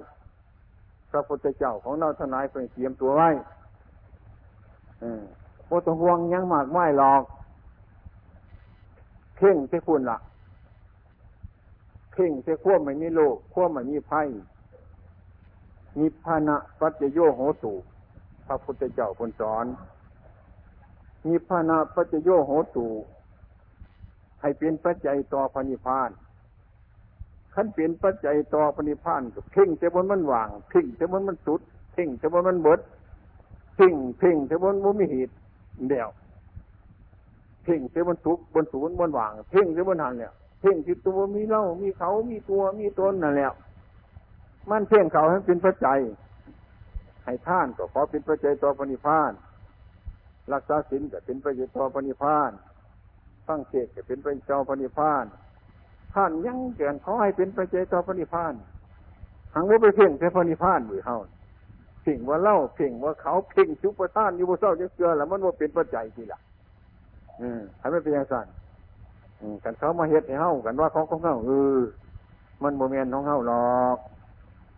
พระพุทธเจ้าของเราทนายเป็นเตรียมตัวไว้อืมโอตห่วงยังมากไม่หรอก เพ่งเจ้คุณละ่ะ เพ่งเจ้ขั้วไม่มีโลกขั้วไม่มีไพ่ นิพพานะปัจจโยโหตุพระพุทธเจ้าคนสอน นิพพานะปัจจโยโหตุให้เป็นปัจจัยต่อพระนิพพานขั้นเป็นปัจจัยต่อพระนิพพานก็เพ่งแต่บนมันว่างเพ่งแต่บนมันสุดเพ่งแต่บนมันเบิดเพ่งเพ่งแต่บนมันมีเหตุเดียวเพ่งแต่บนทุกบนศูนย์บนว่างเพ่งแต่บนหันเนี่ยเพ่งที่ตัวมีเล่ามีเขามีตัวมีตนนั่นแหละ มันเพ่งเขาให้เป็นปัจจัยให้ท่านก็ขอเป็นปัจจัยต่อพระนิพพานรักษาศีลก็เป็นปัจจัยต่อพระนิพพานฟังเทศก็เป็นปัจจัยต่อพระนิพพานท่านยังเกินขอให้เป็นปัจจัยต่อพระนิพพานหังว่าไปเพ่งแต่พระนิพพานหรือเฮาเพ่งว่าเล่าเพ่งว่าเขาเพ่งชุบประท่านอยู่บนเศร้าจะเกลือแล้วมันว่าเป็นปัจจัยทีละอืมทำไม่เป็นอย่างนั้นกันเขามาเฮ็ดให้เฮากันว่าเขาของเฮาเออมันโมเมนของเฮาหรอก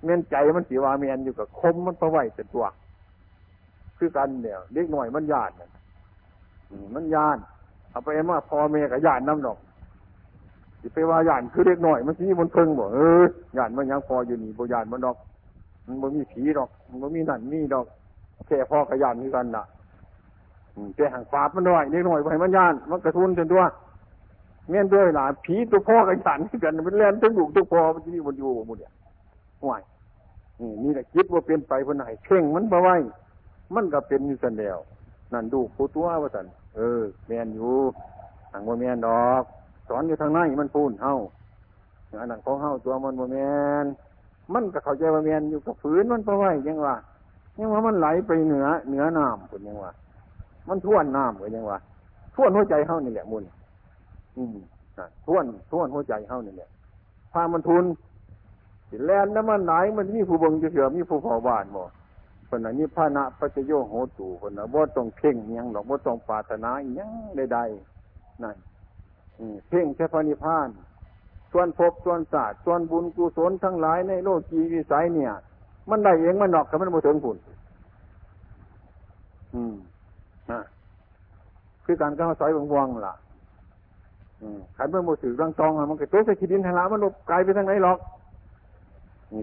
เมียนใจมันสีว่าเมียนอยู่กับคมมันประไว้เป็นตัว คือกันเนี่ยเล็กหน่อยมันยานมันยานเอาไปมาพอเมียกับยานน้ำหนอกสิไปว่ายานคือเล็กหน่อย มันสิมันเพิ่งบอกเออยานมันยังพออยู่นี่บ่ยานมันดอก มันบ่มีผีดอก มันบ่มีนั่นมีดอกแค่พอกระยานคือกันน่ะแต่ห่างฟาดมันหน่อยเล็กหน่อยไปมันยาน มันกระทุนจนตัวเงี้ยด้วยหล่ะผีตัวพ่อกระยานคือกันมันแล่นทั้งบุกทั้งพอมันจะมีมันอยู่หมดเนี่ย ห่วยนี่นี่แหละคิดว่าเป็นไปคนไหนเข่งมันมาไหวมันก็เป็นอยู่สันเดียวนั่นดูผู้ตัวว่าสันเออแมนอยู่ทางว่าแมนดอก สอนอยู่ทางในมันพูนเฮาอันนั้นของเฮาตัวมันโมเมนมันก็เข้าใจว่าเมนอยู่กับฝืนมันเพราะว่ายังว่ายังว่ามันไหลไปเหนือเหนือน้ำคนยังว่า มันท่วนน้ำเหมือนยังว่าท่วนหัวใจเฮานี่แหละมุนอืมท่วนท่วนหัวใจเฮานี่แหละพามันทุน สิแลนน้ำมันไหลมันมีผู้บงจะเสือมีผู้เผาบ้านบ่คนนั้นนี่พานะปัจโยโหตูคนนั้นว่าต้องเพ่งยังหรอกว่าต้องปรารถนายังใดๆนั่นเพ่งแค่พระนิพพานส่วนภพส่วนศาสตร์ส่วนบุญกุศลทั้งหลายในโลกีวิสัยเนี่ย มันได้เองมันนอกแต่มันมาถึงผุนอืมนะคือการก้าวสายวงวงล่ะอืมขันเมื่อมือถือรังตองมันก็ตัวใส่ขีดินทางละมันลบกลายไปทางไหนหรอก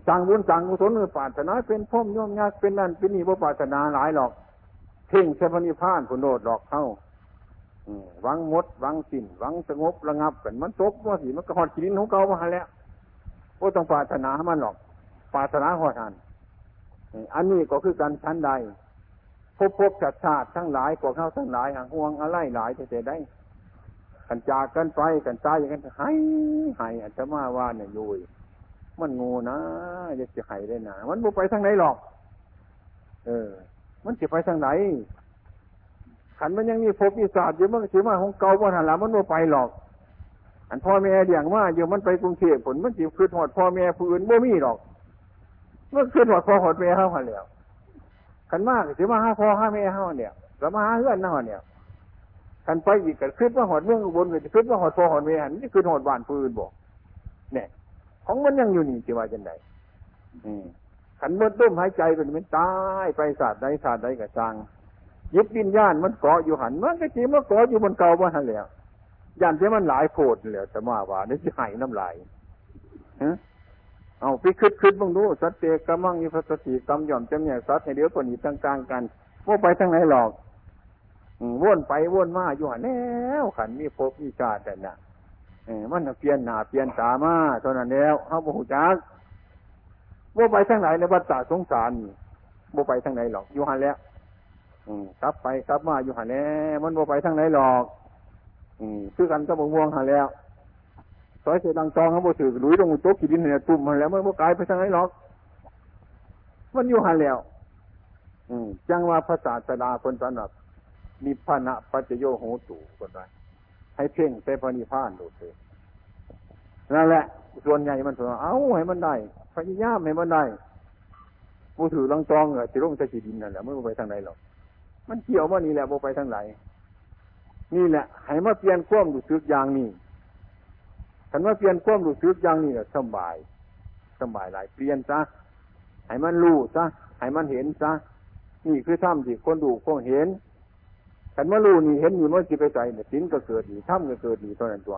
สั่งบุญสั่งกุศลปรารถนาเป็นพ่อมย่อมยากเป็นนั่นเป็นนี่บ่าปรารถนาหลายหรอกเพ่งแค่พนิพานผลโดดดอกเข้าหวังมดหวังสิ้นหวังสงบระงับกันมันตกว่าสิมันก็หอดขีดินของเก่ามาแล้วก็ต้องปรารถนามันหรอกปรารถนาหอดอันอันนี้ก็คือการชั้นใด พบพบจัดชาติทั้งหลายกว่าเขาทั้งหลายห่างห่วงอะไรหลายจะได้กันจากกันไปกันตายอย่างนั้นห้ให้อัตมาว่าเนี่ยยุย มันงูนะจะจะไห้ได้นะมันบ่ไปทางไหนหรอก เออ มันจะไปทางไหนขันมันยังมีภพมีศาสตร์อยู่มันก็ถือมาของเก่าวันหันหลังมันไม่ไปหรอกอันพ่อแม่เลี้ยงว่าอยู่มันไปกรุงเทพผลมันจีบคือหอดพ่อแม่ผู้อื่นบ่มีหรอกมันคือหอดพ่อหอดแม่เขาหันแล้วขันมากถือมาห้าพ่อห้าแม่เขาเนี่ยแล้วมาห้าเพื่อนน่าเนี่ยขันไปอีกกันขึ้นว่าหอดเมืองอุบลก็จะขึ้นว่าหอดพ่อหอดแม่หันนี่คือหอดบ้านผู้อื่นบอกเนี่ย ของมันยังอยู่นี่จีว่าจังไดขันมื่อต้มหายใจเป็นมันตายไปศาสตร์ใดศาสตร์ใดกับจังยึดวิญญาณมันเกาะอยู่หันมันก็จริงมันเกาะอยู่บนเก่าว่าหันแล้วย่านที่มันหลายโพดเลยสมาว่านี่จะหายน้ำลายฮะเอาไปคืดคืดบ้างดูสัตเตกมังอิพัสติกรรมย่อมจำแนกสัตว์ในเดี๋ยวคนนี้ต่างๆกันว่าไปทางไหนหรอกว่นไปว่นมาอยู่หันแล้วขันมีภพมีชาติแต่น่ะ มันเปลี่ยนหน้าเปลี่ยนตามาเท่านั้นแล้วเขาบอกจักว่าไปทางไหนในวัฏฏะสงสารว่าไปทางไหนหรอกอยู่หันแล้วกลับไปกลับมาอยู่หันแน่มันบ่ไปทางไหนหรอกอืมคือกันก็บ่ม่วงหันแล้วซอยเสียดังตองเขาบ่ถือลุยลงโต๊ะขีดินเนี่ยตุ่มหันแล้วมันบ่กลายไปทางไหนหรอก มันอยู่หันแล้วอืมจังว่าภาษาสดาคนสนับนิพพานะปัจโยโหตุคนไร ให้เพ่งไปพระนิพพานดูสินั่นแหละ ส่วนใหญ่มันถือเอาให้มันได้พยายามให้มันได้ผู้ถือลังตองเออจะลงจะขีดินนั่นแหละไมันไปทางไหนหรอกมันเกี่ยวว่านี่แหละโบไปทั้งหลายนี่แหละให้มาเปลี่ยนความรู้สึกอย่างนี้คันว่าเปลี่ยนความรู้สึกอย่างนี้สบายสบายหลายเปลี่ยนซะให้มันรู้ซะให้มันเห็นซะนี่คือถ้ำที่คนดูคนเห็น คันว่ารู้นี่เห็นนี่มันจะไปใส่เนี่ยสินก็เกิดดีถ้ำก็เกิดดีเท่านั้นตัว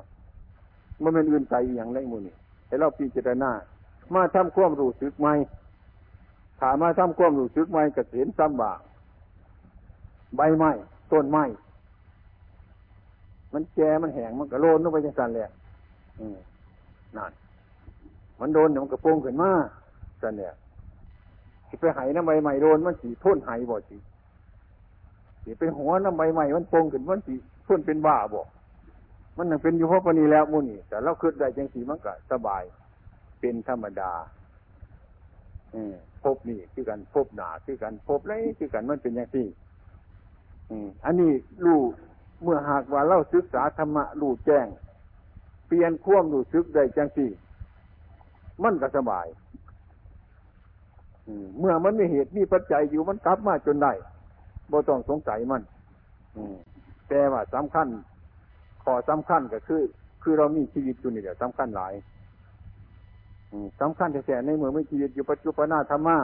มันเป็นอื่นใจอย่างไรมูนี่ให้เราพิจารณามาทำความรู้สึกใหมถามมาทำความรู้สึกไหมกระเห็นซ้ำบ่าใบไม้ต้นไม้มันแก่มันแห้งมันกระโลนลงไปจังสันแหละนั่นมันโดนเดี๋ยมันกระโปงขึ้นมาสันเนี่ยไปไหน้ำใบใหม่โดนมันสีทุ่นไหบ่สิ สิไปหัวน้ำใบใหม่มันโปงขึ้นมันสีทุ่นเป็นบ้าบ่มันยังเป็นอยู่เพราะปนีแล้วมูนี่แต่เราคิดได้จังสีมันก็สบาย เป็นธรรมดาพบนี่คือกันพบหนาคือกันพบไรคือกันมันเป็นอย่างที่อันนี้รู้เมื่อหากว่าเล่าศึกษาธรรมะรู้แจ้ง เปลี่ยนควมรู้ซึกได้จังสี่มันก็สบายเมื่อมันมีเหตุมีปัจจัยอยู่มันกลับมาจนได้ บ่ต้องสงสัยมันแต่ว่าสำคัญขอสำคัญก็คือ คือเรามีชีวิตอยู่นี่เดี๋ยวสำคัญหลายสำคัญแต่ในเมื่อไม่ชีวิตอยู่ปัจจุบันธรรมะ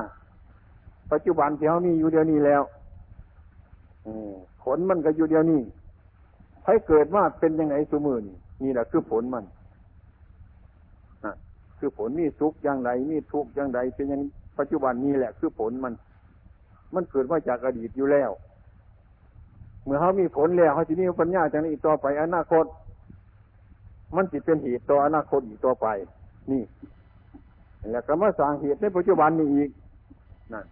ปัจจุบันที่เขามีอยู่เดียวนี้แล้วผลมันก็อยู่เดียวนี้ให้เกิดว่าเป็นยังไงสมือนี่นี่แหละคือผลมันคือผลมีสุขอย่างไรมีทุกข์อย่างไรเป็นอย่างปัจจุบันนี้แหละ คือผลมัน มันเกิดมาจากอดีตอยู่แล้ว เมื่อเขามีผลแล้วเขาจะมีปัญญาจากนี้ต่อไปอนาคต มันจิตเป็นเหตุต่ออนาคตอีกต่อไป นี่ แล้วก็มาสร้างเหตุในปัจจุบันนี้อีกนั่น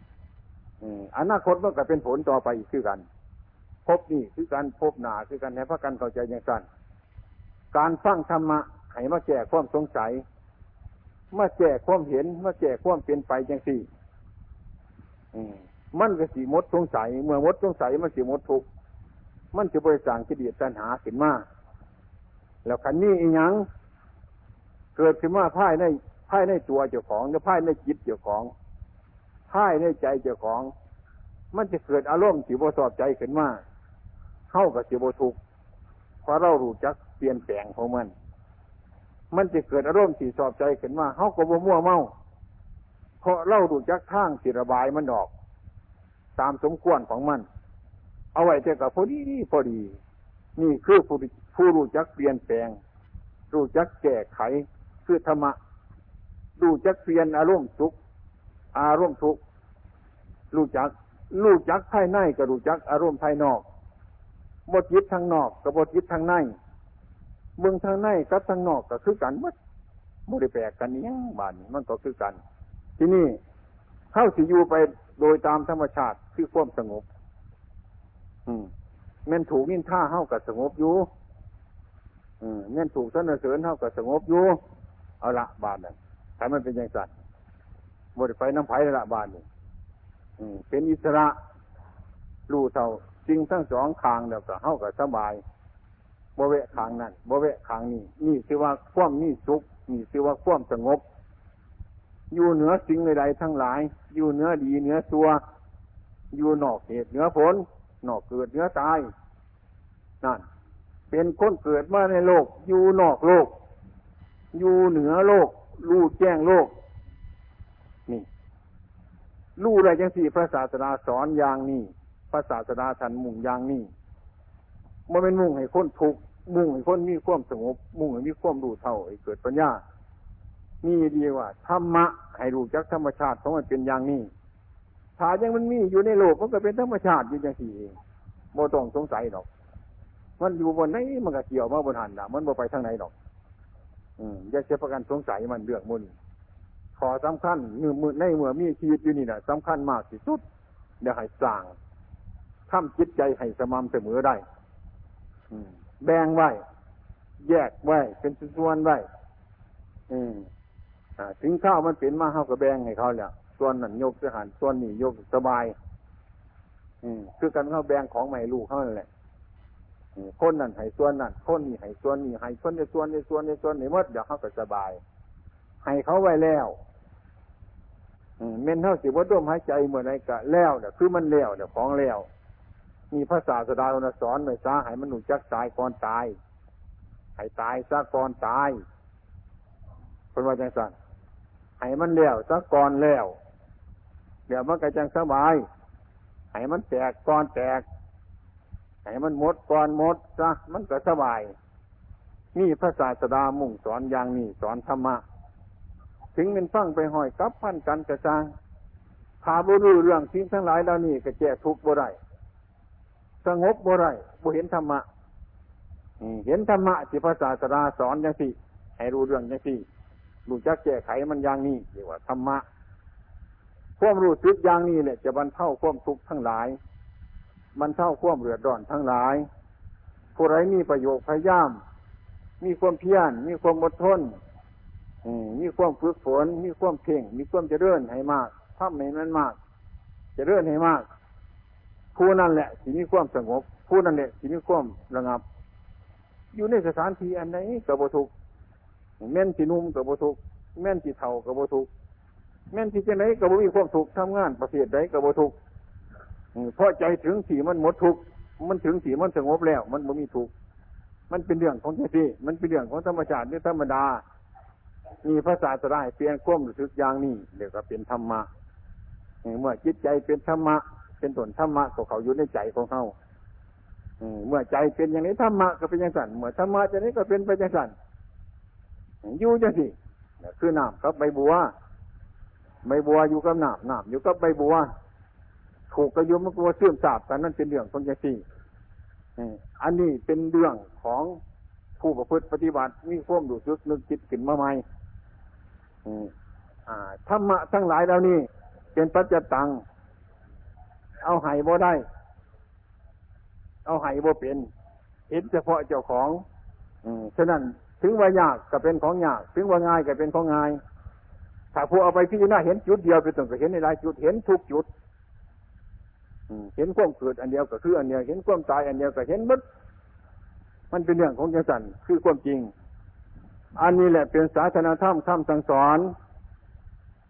อนาคตมันก็เป็นผลต่อไปอีกคือกัน พบนี่คือการพบหนาคือการในพระกันเข้าใจอย่างสั้นการฟังธรรมะให้มาแจกความสงสัยมาแจกความเห็นมาแจกความเปลี่ยนไปจังสี่ มันก็สีมดสงสัยเมื่อมดสงสัยมันสีมดทุกมันจะบริสางกิเลสตัณหาขึ้นมาแล้วขันนี้อีหยังเกิดขึ้นมาพ่ายในพ่ายในตัวเจ้าของหรือพ่ายในจิตเจ้าของพ่ายในใจเจ้าของ มันจะเกิดอารมณ์สิบสอบใจขึ้นมาเข้ากับสิบทุกเพราะเรารู้จักเปลี่ยนแปลงของมัน มันจะเกิดอารมณ์สีสอบใจขึ้นมาเข้าก็บ่มั่วเมาเพราะเล่าดูจักทางสิระบายมันออก ตามสมควรของมัน เอาไว้แต่กับพอดีพอดี นี่คือผู้ผู้รู้จักเปลี่ยนแปลง รู้จักแก้ไข คือธรรมะรู้จักเปลี่ยนอารมณ์สุขอารมณ์ทุกรู้จักรู้จักภายในกับรู้จักอารมณ์ภายนอกบทยิดทางนอกกับบทยิดทางในเมืองทางในกับทางนอกก็คือกันมัดบ่ได้แปลกกันนี้บานมันก็คือกัน ที่นี่เข้าสิอยู่ไป โดยตามธรรมชาติคือความสงบ อืมเม่นถูกนินท่าเข้ากับสงบอยู่อืมเม่นถูกสนเสริญเข้ากับสงบอยู่เอาละบานนั่นถ้ามันเป็นอย่างสัตว์บริไฟน้ำไผ่ละบานนี่เป็นอิสระรู้เท่าจริงทั้งสองทางแล้วก็เข้ากับสบายบเวะขางนั่นบเวะขางนี่นี่คือว่าคว่ำนี่สุขนี่คือว่าคว่ำสงบ อยู่เหนือสิ่งใดๆทั้งหลาย อยู่เหนือดีเหนือตัว อยู่นอกเหตุเหนือผล นอกเกิดเหนือตาย นั่น เป็นคนเกิดมาในโลก อยู่นอกโลก อยู่เหนือโลก รู้แจ้งโลก นี่ รู้อะไรจังสี่พระศาสดาสอนอย่างนี้ พระศาสดาทันมุ่งอย่างนี้มันเป็นมุ่งให้คนทุกมุ่งให้คนมีความสงบ มุ่งให้มีความรู้เท่าให้เกิดปัญญา นี่ดีว่าธรรมะให้รู้จักธรรมชาติของมันเป็นอย่างนี้ถ้ายังมันมีอยู่ในโลกมันก็เป็นธรรมชาติอยู่อย่างสี่เองโมต้องสงสัยหรอก มันอยู่บนไหนมันก็เกี่ยวมาบนหันนะมันบ่ไปทางไหนหรอก อืมอย่าเชื่อประกันสงสัยมันเรื่องมุนขอสำคัญเมื่อมือในเมื่อมีชีวิตอยู่นี่นะสำคัญมากที่สุดเดี๋ยวให้สร้างทำจิตใจให้สม่ำเสมอได้แบ่งไว้ แยกไว้ เป็นส่วนไว้ ถึงข้าวมันเป็นมาเข้ากับแบงให้เขาเนี่ยส่วนนั้นยกสหันส่วนนี้ยกสบาย อืมคือกันเข้าแบงของใหม่ลูกเขาแหละคนนั้นให้ส่วนนั้นคนนี้ให้ส่วนนี้ให้คนในส่วนในส่วนในส่วนในมดเดี๋ยวเขาก็สบาย ให้เขาไว้แล้วเม่นเท่าสิว่าด้มหายใจเมื่อไรกะแล้วเดี๋ยวคือมันแล้วเดี๋ยวของแล้วมีพระศาสดาสอนไว้ซะให้มันหนุจักตายก่อนตายให้ตายซะก่อนตายเป็นว่าจังสัน ให้มันเลี้ยวซะก่อนเลี้ยวเดี๋ยวมันก็จังสบายให้มันแตกก่อนแตกให้มันหมดก่อนหมดซะมันก็สบายนี่พระศาสดามุ่งสอนอย่างนี้สอนธรรมะถึงเป็นฟังไปห้อยกับพันกันกระซังถ้าบรู้เรื่องสิ่งทั้งหลายเหล่านี้ก็แก้ทุกข์บ่ได้สงบบ่ได้บ่เห็นธรรมะเห็นธรรมะที่พระศาสดาสอนอย่างสี่ให้รู้เรื่องอย่างสี่ รู้จักแก้ไขมันอย่างนี้เรียกว่าธรรมะความรู้สึกอย่างนี้แหละจะบรรเทาความทุกข์ทั้งหลายบรรเทาความเดือดร้อนทั้งหลาย ผู้ไรมีประโยชน์พยายาม มีความเพียรมีความอดทนมีความฝึกฝน มีความเพ่ง มีความเจริญให้มากทำให้มันมาก เจริญให้มาก ผู้นั่นแหละที่มีความสงบ ผู้นั่นแหละที่มีความระงับ อยู่ในสถานที่อันไหนกับบุทุก แม่นที่นุ่มกับบทุกแม่นที่เท่ากับบทุกแม่นที่จะไหนกับบมีความทุกทำงานประเภทใดกับบทุกเพราะใจถึงสีมันหมดทุกมันถึงสีมันสงบแล้ว มันบ่มีทุกมันเป็นเรื่องของใจที่มันเป็นเรื่องของธรรมชาติหรือธรรมดามีภาษาจะได้เปลี่ยนความรู้สึกอย่างนี้เดี๋ยวก็เป็นธรรมะเมื่อจิตใจเป็นธรรมะ เป็นตนธรรมะก็เขาอยู่ในใจของเขาเมื่อใจเป็นอย่างนี้ธรรมะก็เป็นอย่างสั่นเมื่อธรรมะจะนี้ก็เป็นไปอย่างสั่น อยู่จังสิคือน้ำกับใบบัวใบบัวอยู่กับน้ำน้ำอยู่กับใบบัวถูกกระยุมมันกลัวเสื่อมสาบแต่นั่นเป็นเรื่องของใจสี่อันนี้เป็นเรื่องของผู้ประพฤติปฏิบัติมีความดูซึกนึกคิดขึ้นมาใหม่ธรรมะทั้งหลายแล้วนี่เป็นปัจจตัง เอาไห้บ่ได้ เอาไห้บ่เป็น เห็นเฉพาะเจ้าของอืมฉะนั้น ถึงว่ายากก็เป็นของยาก ถึงว่าง่ายก็เป็นของง่าย ถ้าผู้เอาไปพิจารณาเห็นจุดเดียวไปต้องก็เห็นในหลายจุดเห็นทุกจุดเห็นความเกิดอันเดียวก็คืออันเดียวเห็นความตายอันเดียวก็เห็นมดมันเป็นเรื่องของจังสันคือความจริง อันนี้แหละเป็นศาสนาธรรมคำสั่งสอน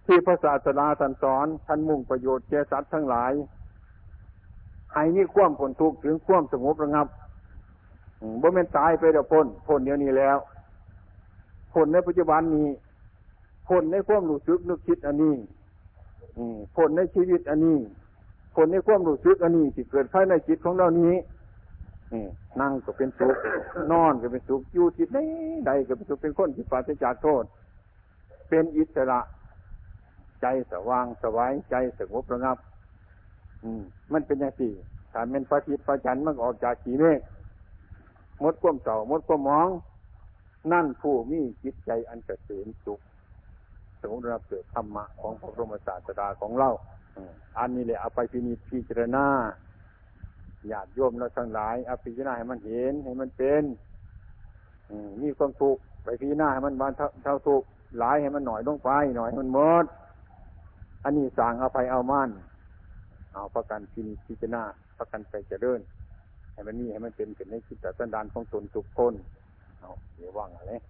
ที่พระศาสดาสั่งสอนท่านมุ่งประโยชน์แก่สัตว์ทั้งหลายให้มีความผลทุกข์ถึงความสงบระงับบ่แม่นตายไปเดี๋ยวพ้นพ้นเดี๋ยวนี้แล้ว พ้นในปัจจุบันนี้พ้นในความรู้สึกนึกคิดอันนี้พ้นในชีวิตอันนี้คนในความรู้สึกอันนี้ที่เกิดภายในจิตของเรานี้นั่งก็เป็นสุขนอนก็เป็นสุขอยู่จิตใดใดก็เป็นสุขเป็นคนที่ปราศจากโทษ เป็นอิสระ ใจสว่างสวายใจสงบระงับ อืม มันเป็นอย่างสี่ถ้าเป็นพระอาทิตย์พระจันทร์มันออกจากขีเมฆมดความเต่ามดความมอง นั่นผู้มีจิตใจอันเกษมสุขสงบระงับเกิดธรรมะของพระบรมศาสดาของเราอันนี้แหละเอาไปพินิจพิจารณาญาติโยมเราทั้งหลายเอาพิจารณาให้มันเห็นให้มันเป็นมีความทุกข์ไปพิจารณาให้มันบานเท่าทุกข์หลายให้มันหน่อยลงไปหน่อยมันหมดอันนี้สั่งเอาไปเอามั่นเอาประกันพินิจพิจารณาประกันไปเจะเดินให้มันนี่ให้มันเป็นเป็นในจิตสันดานของตนทุกคน နော် ဘယ်ဝကလည်း